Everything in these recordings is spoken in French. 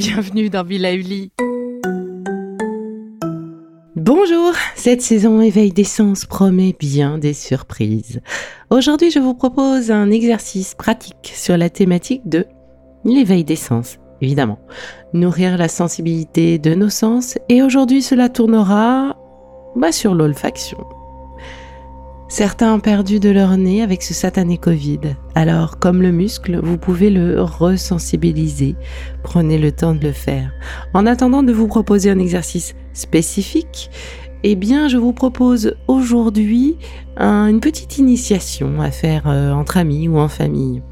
Bienvenue dans Villa. Bonjour, cette saison éveil des sens promet bien des surprises. Aujourd'hui, je vous propose un exercice pratique sur la thématique de l'éveil des sens, évidemment. Nourrir la sensibilité de nos sens et aujourd'hui cela tournera bah, sur l'olfaction. Certains ont perdu de leur nez avec ce satané Covid. Alors, comme le muscle, vous pouvez le resensibiliser. Prenez le temps de le faire. En attendant de vous proposer un exercice spécifique, eh bien, je vous propose aujourd'hui une petite initiation à faire euh, entre amis ou en famille.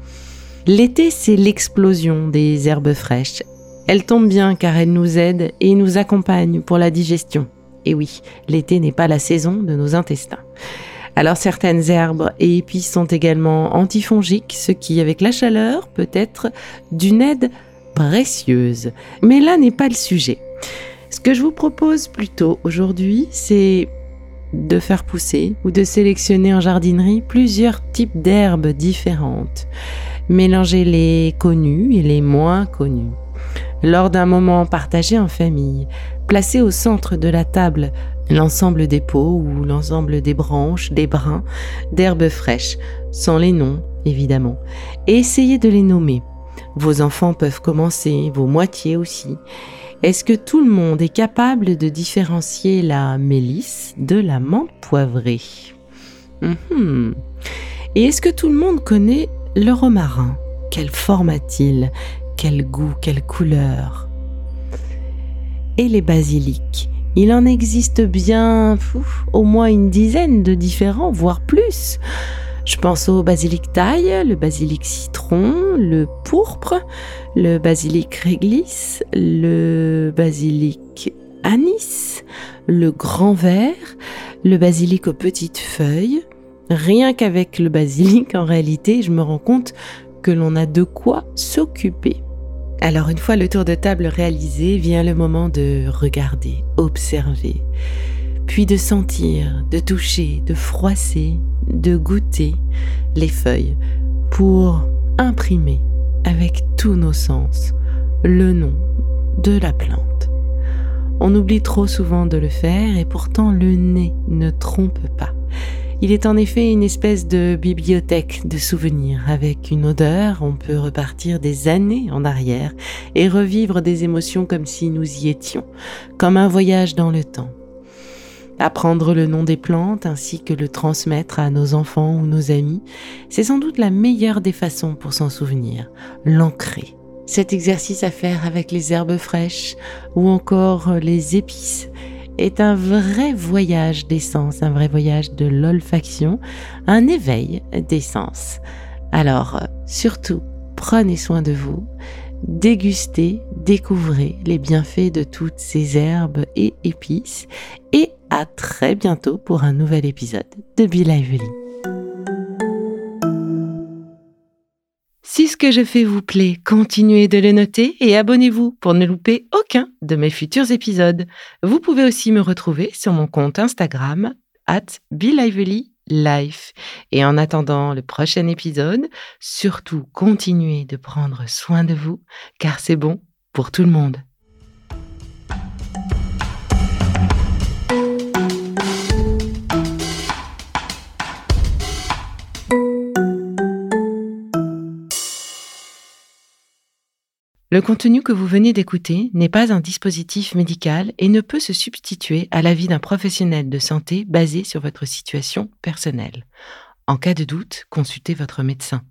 L'été, c'est l'explosion des herbes fraîches. Elles tombent bien car elles nous aident et nous accompagnent pour la digestion. Et oui, l'été n'est pas la saison de nos intestins. Alors certaines herbes et épices sont également antifongiques, ce qui, avec la chaleur, peut être d'une aide précieuse. Mais là n'est pas le sujet. Ce que je vous propose plutôt aujourd'hui, c'est de faire pousser ou de sélectionner en jardinerie plusieurs types d'herbes différentes. Mélanger les connus et les moins connus. Lors d'un moment partagé en famille, placez au centre de la table l'ensemble des pots ou l'ensemble des branches, des brins, d'herbes fraîches, sans les noms, évidemment, et essayez de les nommer. Vos enfants peuvent commencer, vos moitiés aussi. Est-ce que tout le monde est capable de différencier la mélisse de la menthe poivrée? Mhm. Et est-ce que tout le monde connaît le romarin? Quelle forme a-t-il? Quel goût? Quelle couleur? Et les basiliques il en existe bien au moins une dizaine de différents, voire plus. Je pense au basilic taille, le basilic citron, le pourpre, le basilic réglisse, le basilic anis, le grand vert, le basilic aux petites feuilles. Rien qu'avec le basilic, en réalité, je me rends compte que l'on a de quoi s'occuper. Alors une fois le tour de table réalisé, vient le moment de regarder, observer, puis de sentir, de toucher, de froisser, de goûter les feuilles pour imprimer avec tous nos sens le nom de la plante. On oublie trop souvent de le faire et pourtant le nez ne trompe pas. Il est en effet une espèce de bibliothèque de souvenirs. Avec une odeur, on peut repartir des années en arrière et revivre des émotions comme si nous y étions, comme un voyage dans le temps. Apprendre le nom des plantes ainsi que le transmettre à nos enfants ou nos amis, c'est sans doute la meilleure des façons pour s'en souvenir, l'ancrer. Cet exercice à faire avec les herbes fraîches ou encore les épices est un vrai voyage d'essence, un vrai voyage de l'olfaction, un éveil d'essence. Alors, surtout, prenez soin de vous, dégustez, découvrez les bienfaits de toutes ces herbes et épices, et à très bientôt pour un nouvel épisode de Be Lively. Que je fais vous plaît, continuez de le noter et abonnez-vous pour ne louper aucun de mes futurs épisodes. Vous pouvez aussi me retrouver sur mon compte Instagram at Life. Et en attendant le prochain épisode, surtout continuez de prendre soin de vous car c'est bon pour tout le monde. Le contenu que vous venez d'écouter n'est pas un dispositif médical et ne peut se substituer à l'avis d'un professionnel de santé basé sur votre situation personnelle. En cas de doute, consultez votre médecin.